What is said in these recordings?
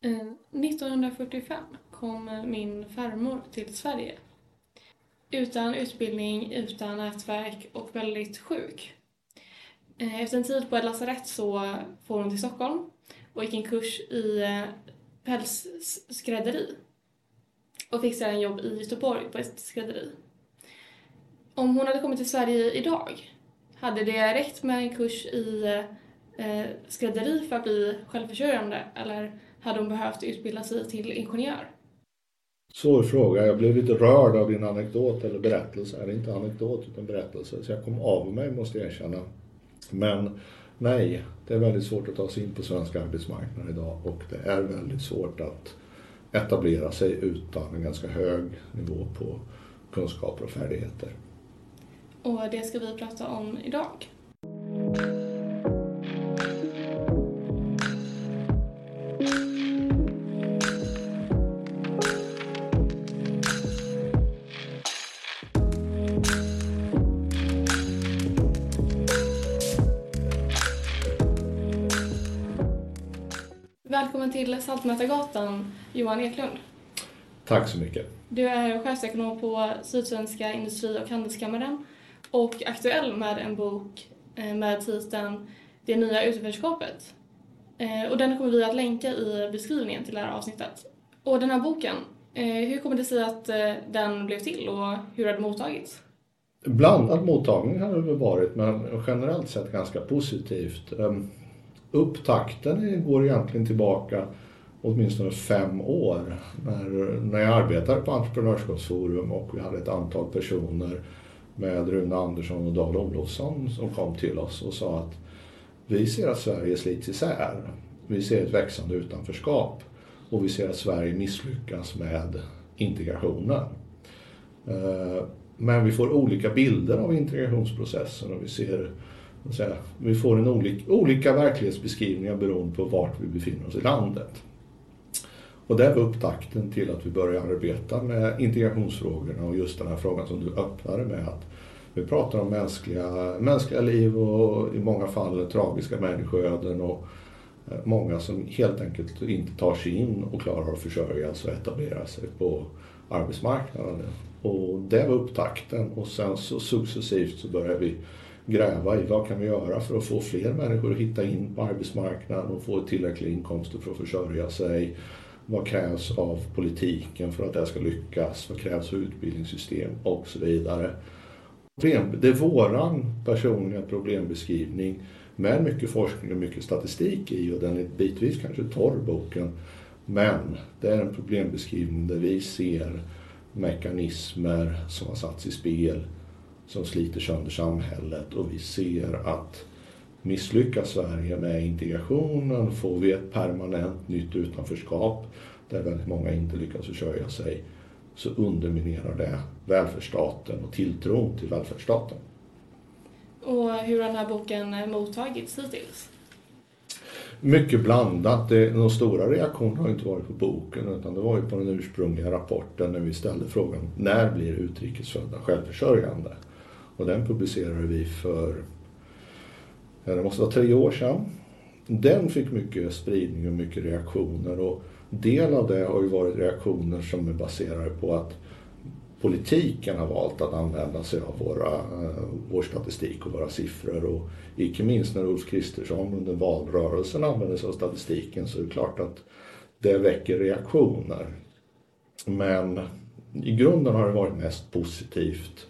Eh, 1945 kom min farmor till Sverige. Utan utbildning, utan nätverk och väldigt sjuk. Eh, efter en tid på ett lasarett så får hon till Stockholm och gick en kurs i eh, pälsskrädderi och fick sedan jobb i Göteborg på ett skrädderi. Om hon hade kommit till Sverige idag, hade det räckt med en kurs i eh, skrädderi för att bli självförsörjande eller hade hon behövt utbilda sig till ingenjör? Svår fråga. Jag blev lite rörd av din anekdot eller berättelse. Eller inte anekdot utan berättelse. Så jag kom av mig måste jag erkänna. Men nej, det är väldigt svårt att ta sig in på svensk arbetsmarknad idag och det är väldigt svårt att etablera sig utan en ganska hög nivå på kunskaper och färdigheter. Och det ska vi prata om idag. Till Saltmätargatan, Johan Eklund. Tack så mycket. Du är chefsekonom på Sydsvenska Industri och Handelskammaren och aktuell med en bok eh, med titeln Det nya utanförskapet. Eh, Och den kommer vi att länka i beskrivningen till det här avsnittet. Och den här boken, eh, hur kommer det sig att den blev till och hur har den mottagits? Blandad mottagning har det väl varit men generellt sett ganska positivt. Upptakten går egentligen tillbaka åtminstone fem år när, när jag arbetade på Entreprenörskapsforum och vi hade ett antal personer med Rune Andersson och Dan Olofsson som kom till oss och sa att vi ser att Sverige slits isär. Vi ser ett växande utanförskap och vi ser att Sverige misslyckas med integrationen. Eh, men vi får olika bilder av integrationsprocessen och vi ser säga, vi får en olik, olika verklighetsbeskrivningar beroende på vart vi befinner oss i landet. Och det var upptakten till att vi började arbeta med integrationsfrågorna och just den här frågan som du öppnade med att vi pratar om mänskliga, mänskliga liv och i många fall tragiska människoöden och eh, många som helt enkelt inte tar sig in och klarar att försörja sig och etablera sig på arbetsmarknaden. Och det var upptakten och sen så successivt så började vi gräva i vad kan vi göra för att få fler människor att hitta in på arbetsmarknaden och få tillräckliga inkomster för att försörja sig. Vad krävs av politiken för att det ska lyckas? Vad krävs av utbildningssystem och så vidare. Det är våran personliga problembeskrivning med mycket forskning och mycket statistik i och den är bitvis kanske torr boken. Men det är en problembeskrivning där vi ser mekanismer som har satts i spel som sliter sönder samhället och vi ser att misslyckas Sverige med integrationen får vi ett permanent nytt utanförskap där väldigt många inte lyckas försörja sig så underminerar det välfärdsstaten och tilltron till välfärdsstaten. Och hur har den här boken mottagits hittills? Mycket blandat. Det, de stora reaktionerna har inte varit på boken utan det var ju på den ursprungliga rapporten när vi ställde frågan när blir utrikesfödda självförsörjande? Och den publicerade vi för, ja, det måste vara tre år sedan. Den fick mycket spridning och mycket reaktioner och del av det har ju varit reaktioner som är baserade på att politiken har valt att använda sig av våra, eh, vår statistik och våra siffror. Och icke minst när Ulf Kristersson under valrörelsen använde sig av statistiken så är det klart att det väcker reaktioner. Men i grunden har det varit mest positivt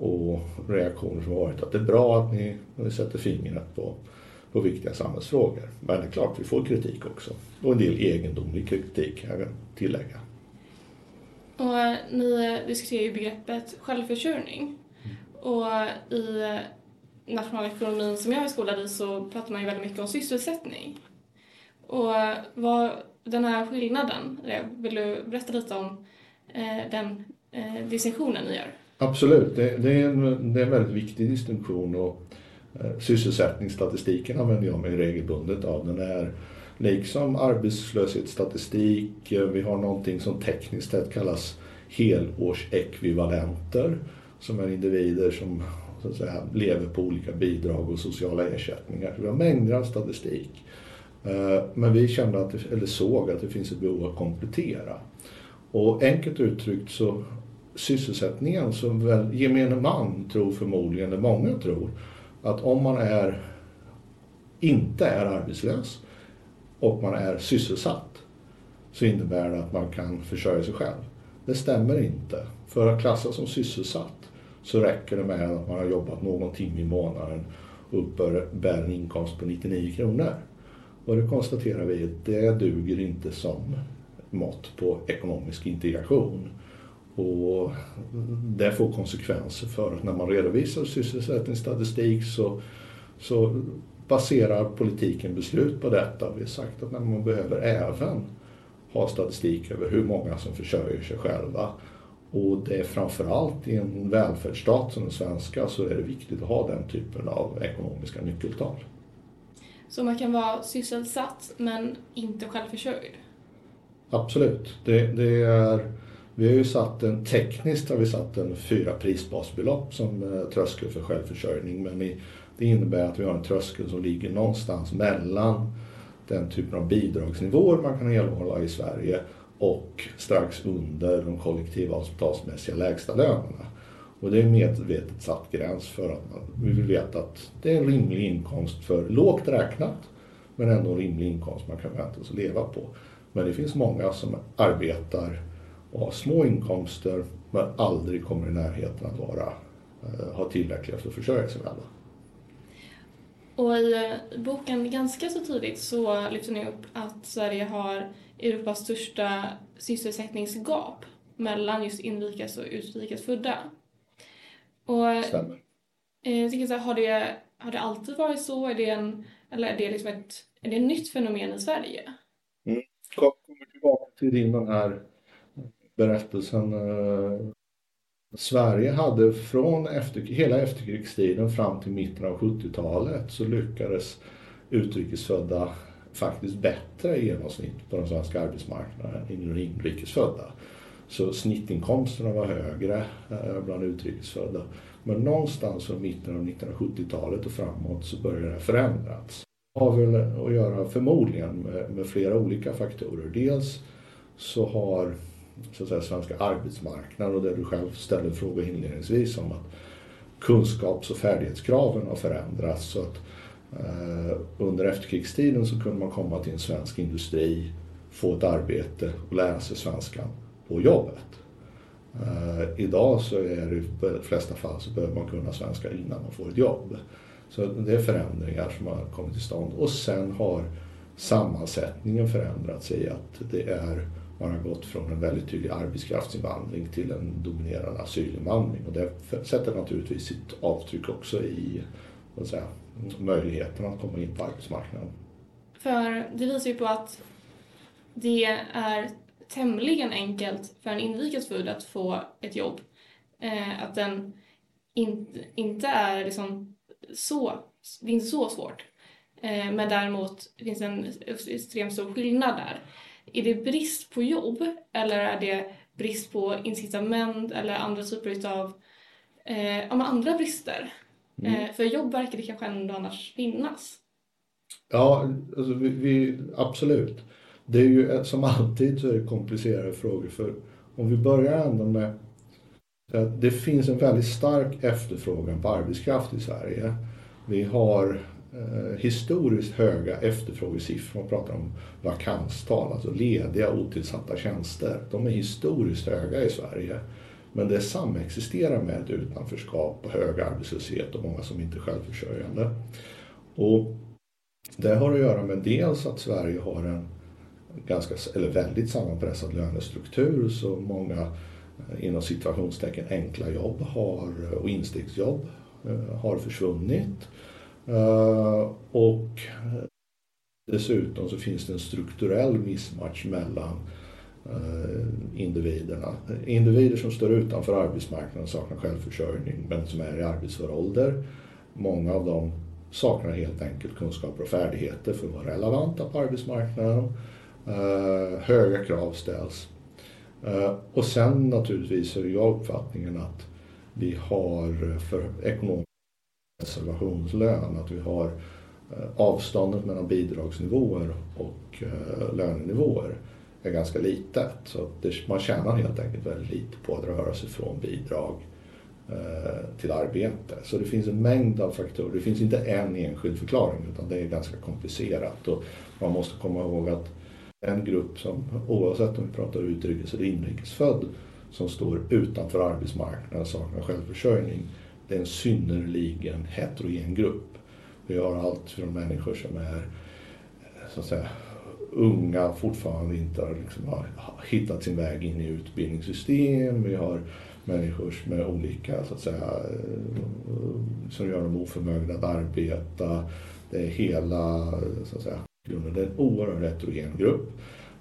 och reaktioner som har varit att det är bra att ni, ni sätter fingret på, på viktiga samhällsfrågor. Men det är klart, vi får kritik också. Och en del egendomlig kritik kan jag tillägga. Och eh, ni eh, diskuterar ju begreppet självförsörjning. Och i eh, nationalekonomin som jag är skolad i så pratar man ju väldigt mycket om sysselsättning. Och vad den här skillnaden, vill du berätta lite om den distinktionen ni gör? Absolut, det, det, är en, det är en väldigt viktig distinktion och eh, sysselsättningsstatistiken använder jag mig regelbundet av. Den är liksom arbetslöshetsstatistik, vi har någonting som tekniskt sett kallas helårsekvivalenter som är individer som så att säga, lever på olika bidrag och sociala ersättningar. Så vi har mängder av statistik. Eh, men vi kände att eller såg att det finns ett behov att komplettera. Och enkelt uttryckt så sysselsättningen som väl gemene man tror förmodligen, eller många tror, att om man är, inte är arbetslös och man är sysselsatt så innebär det att man kan försörja sig själv. Det stämmer inte. För att klassas som sysselsatt så räcker det med att man har jobbat någon timme i månaden och uppbär en inkomst på 99 kronor. Och det konstaterar vi att det duger inte som mått på ekonomisk integration. Och det får konsekvenser för när man redovisar sysselsättningsstatistik så, så baserar politiken beslut på detta. Vi har sagt att man behöver även ha statistik över hur många som försörjer sig själva. Och det är framförallt i en välfärdsstat som den svenska så är det viktigt att ha den typen av ekonomiska nyckeltal. Så man kan vara sysselsatt men inte självförsörjd? Absolut. Det, det är, vi har ju satt en, tekniskt har vi satt en fyra prisbasbelopp som eh, tröskel för självförsörjning men det innebär att vi har en tröskel som ligger någonstans mellan den typen av bidragsnivåer man kan erhålla i Sverige och strax under de kollektivavtalsmässiga lägsta lönerna. Och det är en medvetet satt gräns för att man, vi vill veta att det är en rimlig inkomst för lågt räknat men ändå en rimlig inkomst man kan vänta sig att leva på. Men det finns många som arbetar och har små inkomster men aldrig kommer i närheten att vara, eh, ha tillräckliga för att försörja sig själva. Och i boken ganska så tidigt så lyfter ni upp att Sverige har Europas största sysselsättningsgap mellan just inrikes och utrikes födda. Och, Stämmer. Eh, så har, det, har det alltid varit så? Är det, en, eller är det, liksom ett, är det ett nytt fenomen i Sverige? Mm. Jag kommer tillbaka till din den här berättelsen. Eh, Sverige hade från efter, hela efterkrigstiden fram till mitten av 70-talet så lyckades utrikesfödda faktiskt bättre i genomsnitt på den svenska arbetsmarknaden än inrikesfödda. Så snittinkomsterna var högre eh, bland utrikesfödda. Men någonstans från mitten av 1970-talet och framåt så började det förändras. Det har väl att göra förmodligen med, med flera olika faktorer. Dels så har så att säga, svenska arbetsmarknaden och det du själv ställde en fråga inledningsvis om att kunskaps och färdighetskraven har förändrats. Så att, eh, under efterkrigstiden så kunde man komma till en svensk industri, få ett arbete och lära sig svenska på jobbet. Eh, idag så är det i de flesta fall så behöver man kunna svenska innan man får ett jobb. Så det är förändringar som har kommit till stånd. Och sen har sammansättningen förändrats i att det är, man har gått från en väldigt tydlig arbetskraftsinvandring till en dominerande asylinvandring. Och det sätter naturligtvis sitt avtryck också i att säga, möjligheten att komma in på arbetsmarknaden. För det visar ju på att det är tämligen enkelt för en inrikesfödd att få ett jobb. Eh, att den in, inte är liksom så, det är inte så svårt. Eh, men däremot finns en extremt stor skillnad där. Är det brist på jobb eller är det brist på incitament eller andra typer av eh, andra brister? Mm. Eh, för jobb verkar det kanske ändå annars finnas. Ja, alltså vi, vi, absolut det är ju som alltid så är det komplicerade frågor. För om vi börjar ändå med att det finns en väldigt stark efterfrågan på arbetskraft i Sverige. Vi har eh, historiskt höga efterfrågesiffror. Man pratar om vakanstal, alltså lediga otillsatta tjänster. De är historiskt höga i Sverige. Men det samexisterar med ett utanförskap och hög arbetslöshet och många som inte är självförsörjande. Och det har att göra med dels att Sverige har en ganska, eller väldigt sammanpressad lönestruktur så många eh, inom situationstecken enkla jobb har, och instegsjobb eh, har försvunnit. Eh, och dessutom så finns det en strukturell missmatch mellan eh, individerna. Individer som står utanför arbetsmarknaden saknar självförsörjning men som är i arbetsför ålder. Många av dem saknar helt enkelt kunskaper och färdigheter för att vara relevanta på arbetsmarknaden. Eh, höga krav ställs. Och sen naturligtvis är jag uppfattningen att vi har för ekonomisk reservationslön, att vi har eh, avståndet mellan bidragsnivåer och eh, lönenivåer är ganska litet. Så man tjänar helt enkelt väldigt lite på att röra sig från bidrag eh, till arbete. Så det finns en mängd av faktorer. Det finns inte en enskild förklaring utan det är ganska komplicerat. Och man måste komma ihåg att en grupp som, oavsett om vi pratar utrikes eller inrikesfödd, som står utanför arbetsmarknaden och saknar självförsörjning, det är en synnerligen heterogen grupp. Vi har allt från människor som är så att säga, unga, fortfarande inte liksom har hittat sin väg in i utbildningssystem. Vi har människor med olika, så att säga, som gör dem oförmögna att arbeta. Det är hela, så att säga, grunden. Det är en oerhört heterogen grupp.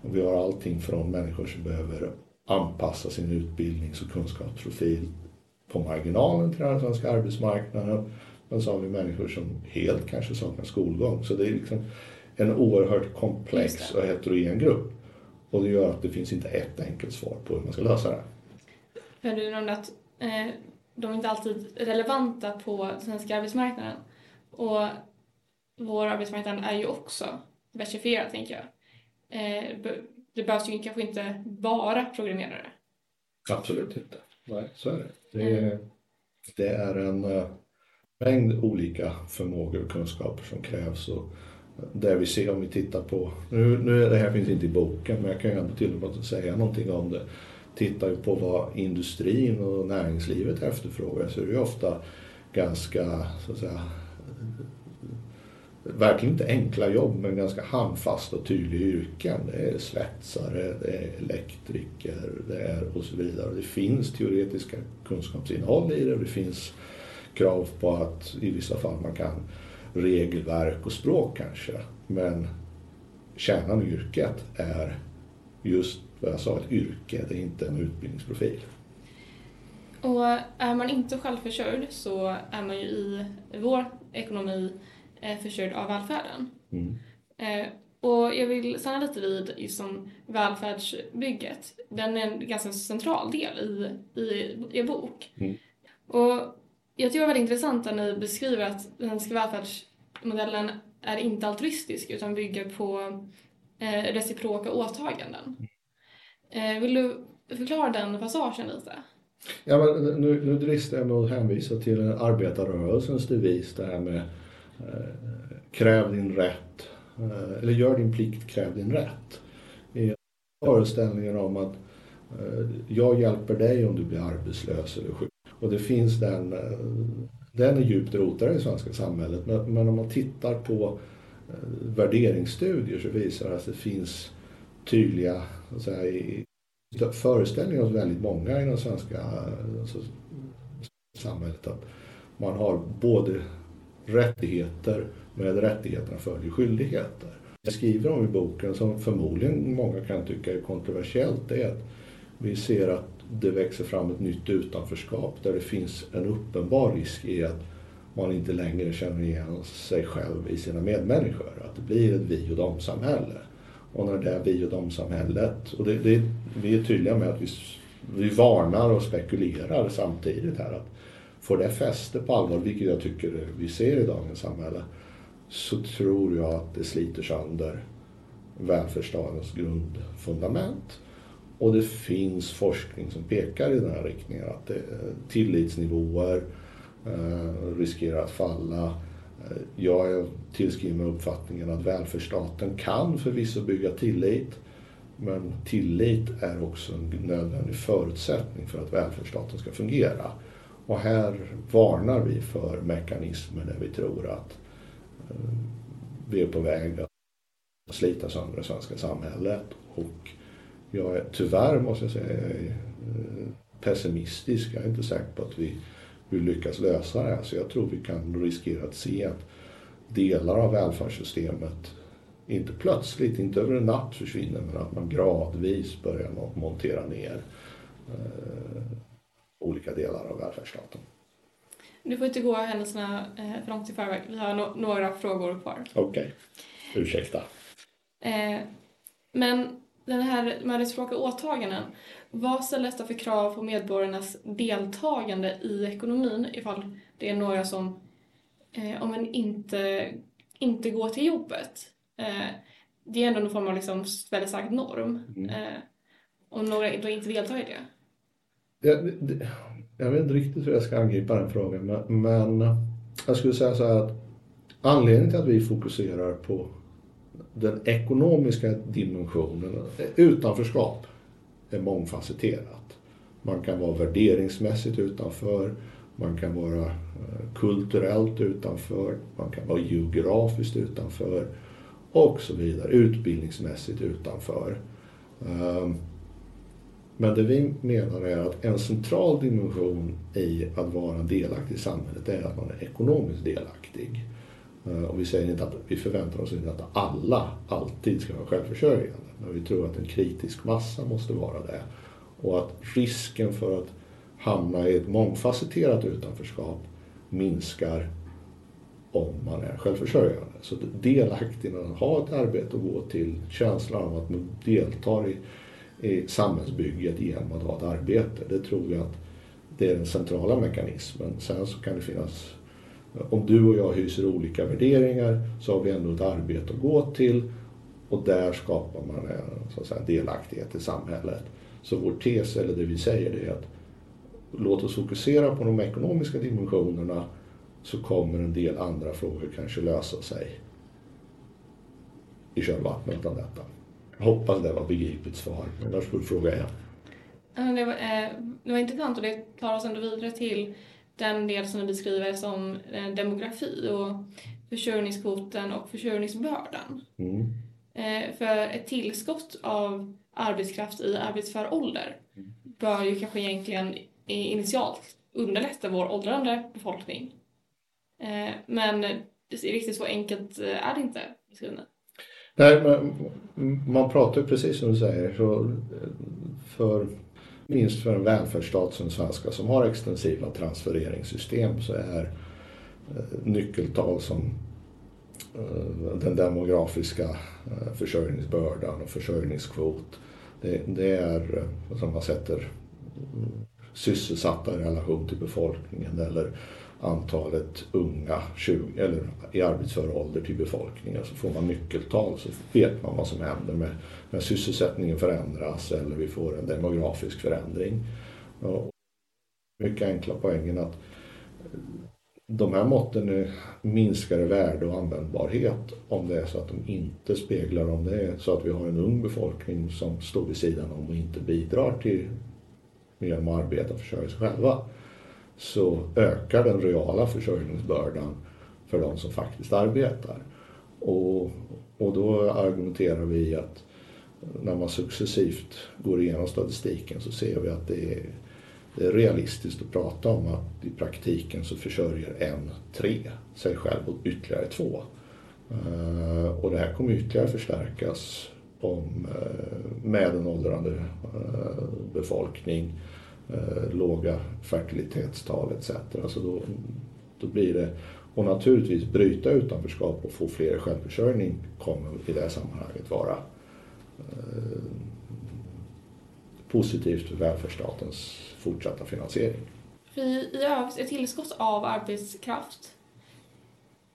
Och vi har allting från människor som behöver anpassa sin utbildnings och kunskapsprofil på marginalen till den svenska arbetsmarknaden. Men så har vi människor som helt kanske saknar skolgång. Så det är liksom en oerhört komplex och heterogen grupp. Och det gör att det finns inte ett enkelt svar på hur man ska lösa det. För du nämnde att eh, de är inte alltid relevanta på svenska arbetsmarknaden. Och vår arbetsmarknad är ju också diversifierad, tänker jag. Eh, det behövs ju kanske inte bara programmerare. Absolut inte. Nej, så är det. Det är, det är en eh, mängd olika förmågor och kunskaper som krävs. Och det vi ser om vi tittar på, nu, nu det här finns inte i boken men jag kan ju ändå till och med säga någonting om det. Tittar vi på vad industrin och näringslivet efterfrågar så är det ju ofta ganska så att säga verkligen inte enkla jobb men ganska handfasta och tydliga yrken. Det är svetsare, det är elektriker det är och så vidare. Det finns teoretiska kunskapsinnehåll i det. och Det finns krav på att i vissa fall man kan regelverk och språk kanske. Men kärnan i yrket är just vad jag sa, ett yrke. Det är inte en utbildningsprofil. Och är man inte självförsörjd så är man ju i vår ekonomi eh, försörjd av välfärden. Mm. Eh, och jag vill stanna lite vid liksom välfärdsbygget. Den är en ganska central del i, i er bok. Mm. Och jag tycker det är väldigt intressant när ni beskriver att den svenska välfärdsmodellen är inte altruistisk utan bygger på eh, reciproka åtaganden. Eh, vill du förklara den passagen lite? Ja, men nu, nu dristar jag mig att hänvisa till arbetarrörelsens devis, det här med eh, Eh, kräv din rätt, eh, eller gör din plikt, kräv din rätt. I föreställningen om att eh, jag hjälper dig om du blir arbetslös eller sjuk. Och det finns den, den är djupt rotad i det svenska samhället. Men, men om man tittar på värderingsstudier så visar det att det finns tydliga så föreställningar hos väldigt många i det svenska alltså, samhället att man har både rättigheter med rättigheterna följer skyldigheter. Jag skriver om i boken som förmodligen många kan tycka är kontroversiellt det är att vi ser att det växer fram ett nytt utanförskap där det finns en uppenbar risk i att man inte längre känner igen sig själv i sina medmänniskor. Att det blir ett vi och dom-samhälle. Och när det är vi och dom-samhället, och det, det, vi är tydliga med att vi, vi varnar och spekulerar samtidigt här att får det fäste på allvar, vilket jag tycker vi ser i dagens samhälle, så tror jag att det sliter sönder välfärdsstatens grundfundament. Och det finns forskning som pekar i den här riktningen att det, tillitsnivåer eh, riskerar att falla. Eh, jag tillskriver mig uppfattningen att välfärdsstaten kan förvisso bygga tillit men tillit är också en nödvändig förutsättning för att välfärdsstaten ska fungera. Och här varnar vi för mekanismer där vi tror att eh, vi är på väg att slita sönder det svenska samhället. Och jag är tyvärr, måste jag säga, jag är eh, pessimistisk. Jag är inte säker på att vi, vi lyckas lösa det här. Så jag tror vi kan riskera att se att delar av välfärdssystemet inte plötsligt, inte över en natt försvinner, men att man gradvis börjar montera ner eh, olika delar av välfärdsstaten. Du får inte gå händelserna eh, för långt i förväg. Vi har no några frågor kvar. Okej. Okay. Ursäkta. Eh, men den här med reciproka åtaganden, vad ställer detta för krav på medborgarnas deltagande i ekonomin ifall det är några som, eh, om man inte inte gå till jobbet. Eh, det är ändå någon form av liksom väldigt stark norm. Mm. Om några då inte deltar i det. Jag, jag vet inte riktigt hur jag ska angripa den frågan, men, men jag skulle säga så här att anledningen till att vi fokuserar på den ekonomiska dimensionen, utanförskap, är mångfacetterat. Man kan vara värderingsmässigt utanför, man kan vara eh, kulturellt utanför, man kan vara geografiskt utanför och så vidare. Utbildningsmässigt utanför. Ehm, men det vi menar är att en central dimension i att vara delaktig i samhället är att man är ekonomiskt delaktig. Eh, och vi säger inte att vi förväntar oss inte att alla alltid ska vara självförsörjande. Men vi tror att en kritisk massa måste vara det. Och att risken för att hamna i ett mångfacetterat utanförskap minskar om man är självförsörjande. Så delaktig att ha ett arbete att gå till, känslan av att man deltar i, i samhällsbygget genom att ha ett arbete. Det tror jag att det är den centrala mekanismen. Sen så kan det finnas, om du och jag hyser olika värderingar så har vi ändå ett arbete att gå till och där skapar man en så att säga, delaktighet i samhället. Så vår tes, eller det vi säger, det är att låt oss fokusera på de ekonomiska dimensionerna så kommer en del andra frågor kanske lösa sig i kölvattnet av detta. Hoppas det var begripligt svar, annars får du fråga igen. Det var, eh, det var intressant och det tar oss ändå vidare till den del som du beskriver som eh, demografi och försörjningskvoten och försörjningsbördan. Mm. Eh, för ett tillskott av arbetskraft i arbetsför ålder bör ju kanske egentligen initialt underlätta vår åldrande befolkning. Men riktigt så enkelt är det inte i Skåne. Nej, men man pratar precis som du säger, för, för, minst för en välfärdsstat som svenska som har extensiva transfereringssystem så är eh, nyckeltal som eh, den demografiska eh, försörjningsbördan och försörjningskvot. Det, det är som man sätter mm, sysselsatta i relation till befolkningen eller antalet unga 20, eller i arbetsför ålder till befolkningen. Så får man nyckeltal så vet man vad som händer med, när sysselsättningen förändras eller vi får en demografisk förändring. Och mycket enkla poängen att de här måtten minskar i värde och användbarhet om det är så att de inte speglar om det är så att vi har en ung befolkning som står vid sidan om och inte bidrar till genom att arbeta och försörja sig själva så ökar den reala försörjningsbördan för de som faktiskt arbetar. Och, och då argumenterar vi att när man successivt går igenom statistiken så ser vi att det är, det är realistiskt att prata om att i praktiken så försörjer en tre sig själv och ytterligare två. Eh, och det här kommer ytterligare förstärkas om, eh, med en åldrande eh, befolkning eh, låga fertilitetstal etc. Så då, då blir det, och naturligtvis bryta utanförskap och få fler självförsörjning kommer i det sammanhanget vara eh, positivt för välfärdsstatens fortsatta finansiering. Vi i ett tillskott av arbetskraft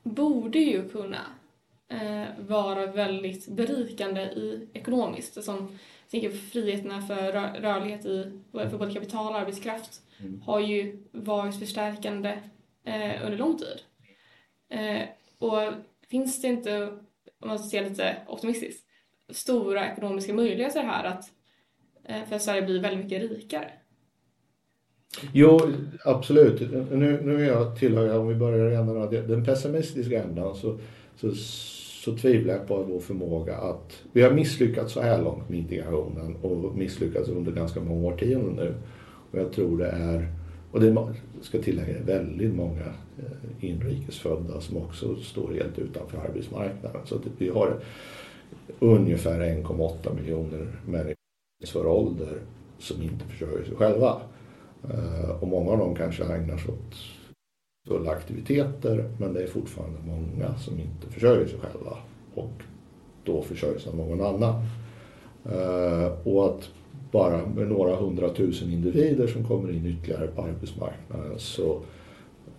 borde ju kunna eh, vara väldigt berikande i ekonomiskt. Som tänker friheterna för rörlighet i, för både kapital och arbetskraft mm. har ju varit förstärkande eh, under lång tid. Eh, och finns det inte, om man ser lite optimistiskt, stora ekonomiska möjligheter här att eh, för att Sverige blir väldigt mycket rikare? Jo, absolut. Nu, nu är jag tillhör jag, om vi börjar i den pessimistiska ändan så, så så tvivlar jag på vår förmåga att... Vi har misslyckats så här långt med integrationen och misslyckats under ganska många årtionden nu. Och jag tror det är, och det ska tillägga väldigt många eh, inrikesfödda som också står helt utanför arbetsmarknaden. Så att vi har ungefär 1,8 miljoner människor i för ålder som inte försörjer sig själva. Eh, och många av dem kanske ägnar sig åt fulla aktiviteter men det är fortfarande många som inte försörjer sig själva och då försörjs av någon annan. Eh, och att bara med några hundratusen individer som kommer in ytterligare på arbetsmarknaden så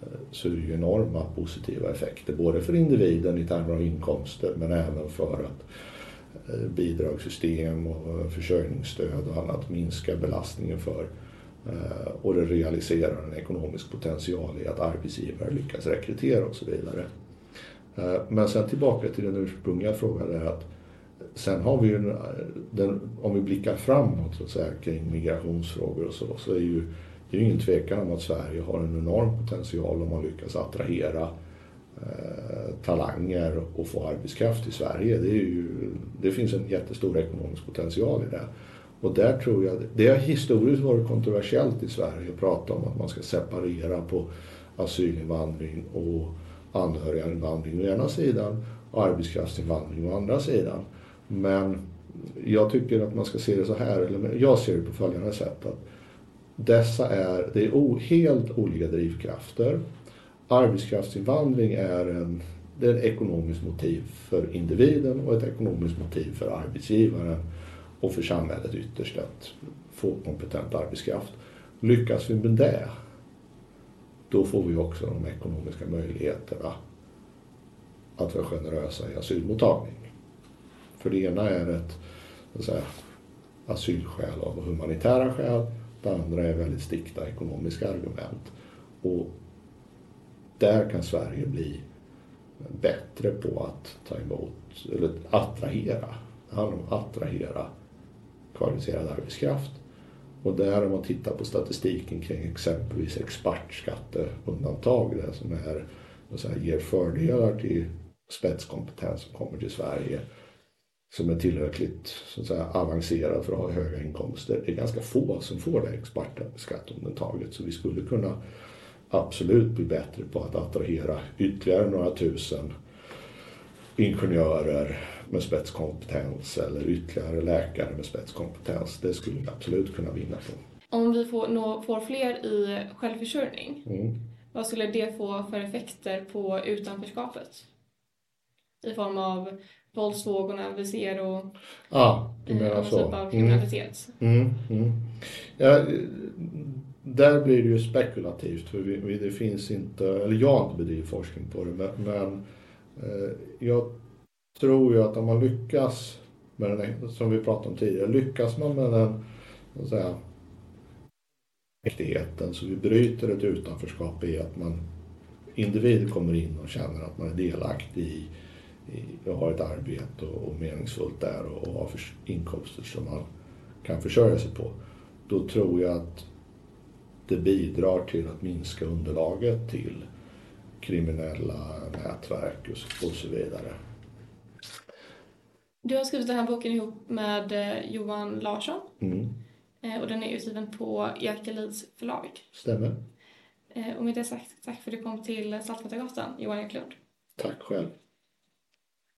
eh, så är det ju enorma positiva effekter. Både för individen i termer av inkomster men även för att eh, bidragssystem och försörjningsstöd och annat minskar belastningen för Eh, och det realiserar en ekonomisk potential i att arbetsgivare lyckas rekrytera och så vidare. Eh, men sen tillbaka till den ursprungliga frågan är att sen har vi ju, den, om vi blickar framåt så att säga, kring migrationsfrågor och så, så är ju det är ju ingen tvekan om att Sverige har en enorm potential om man lyckas attrahera eh, talanger och få arbetskraft i Sverige. Det, är ju, det finns en jättestor ekonomisk potential i det. Och där tror jag, det har historiskt varit kontroversiellt i Sverige att prata om att man ska separera på asylinvandring och anhöriginvandring å ena sidan och arbetskraftsinvandring å andra sidan. Men jag tycker att man ska se det så här, eller jag ser det på följande sätt. att dessa är, det är o, helt olika drivkrafter. Arbetskraftsinvandring är en, det är ett ekonomiskt motiv för individen och ett ekonomiskt motiv för arbetsgivaren och för samhället ytterst att få kompetent arbetskraft. Lyckas vi med det, då får vi också de ekonomiska möjligheterna att vara generösa i asylmottagning. För det ena är ett säga, asylskäl av humanitära skäl det andra är väldigt strikta ekonomiska argument. Och där kan Sverige bli bättre på att ta emot, eller attrahera. Det handlar om att attrahera kvalificerad arbetskraft. Och där om man tittar på statistiken kring exempelvis expertskatteundantag, det som är, så här, ger fördelar till spetskompetens som kommer till Sverige som är tillräckligt så att säga, avancerad för att ha höga inkomster. Det är ganska få som får det expertskatteundantaget så vi skulle kunna absolut bli bättre på att attrahera ytterligare några tusen ingenjörer med spetskompetens eller ytterligare läkare med spetskompetens. Det skulle vi absolut kunna vinna på. Om vi får, nå, får fler i självförsörjning, mm. vad skulle det få för effekter på utanförskapet? I form av våldsvågorna vi ser och ja, du menar eh, så. typ av kriminalitet. Mm. Mm. Mm. Ja, där blir det ju spekulativt för vi, vi, det finns inte, eller jag har inte bedrivit forskning på det men, men eh, jag tror ju att om man lyckas med den, som vi pratade om tidigare, lyckas man med den så att säga, mäktigheten så vi bryter ett utanförskap i att man individ kommer in och känner att man är delaktig i och har ett arbete och, meningsfullt där och, har inkomster som man kan försörja sig på. Då tror jag att det bidrar till att minska underlaget till kriminella nätverk och så vidare. Du har skrivit den här boken ihop med eh, Johan Larsson. Mm. Eh, och den är utgiven på Ekelids förlag. Stämmer. Eh, och med det sagt, tack för att du kom till Saltmätargatan, Johan Eklund. Tack själv.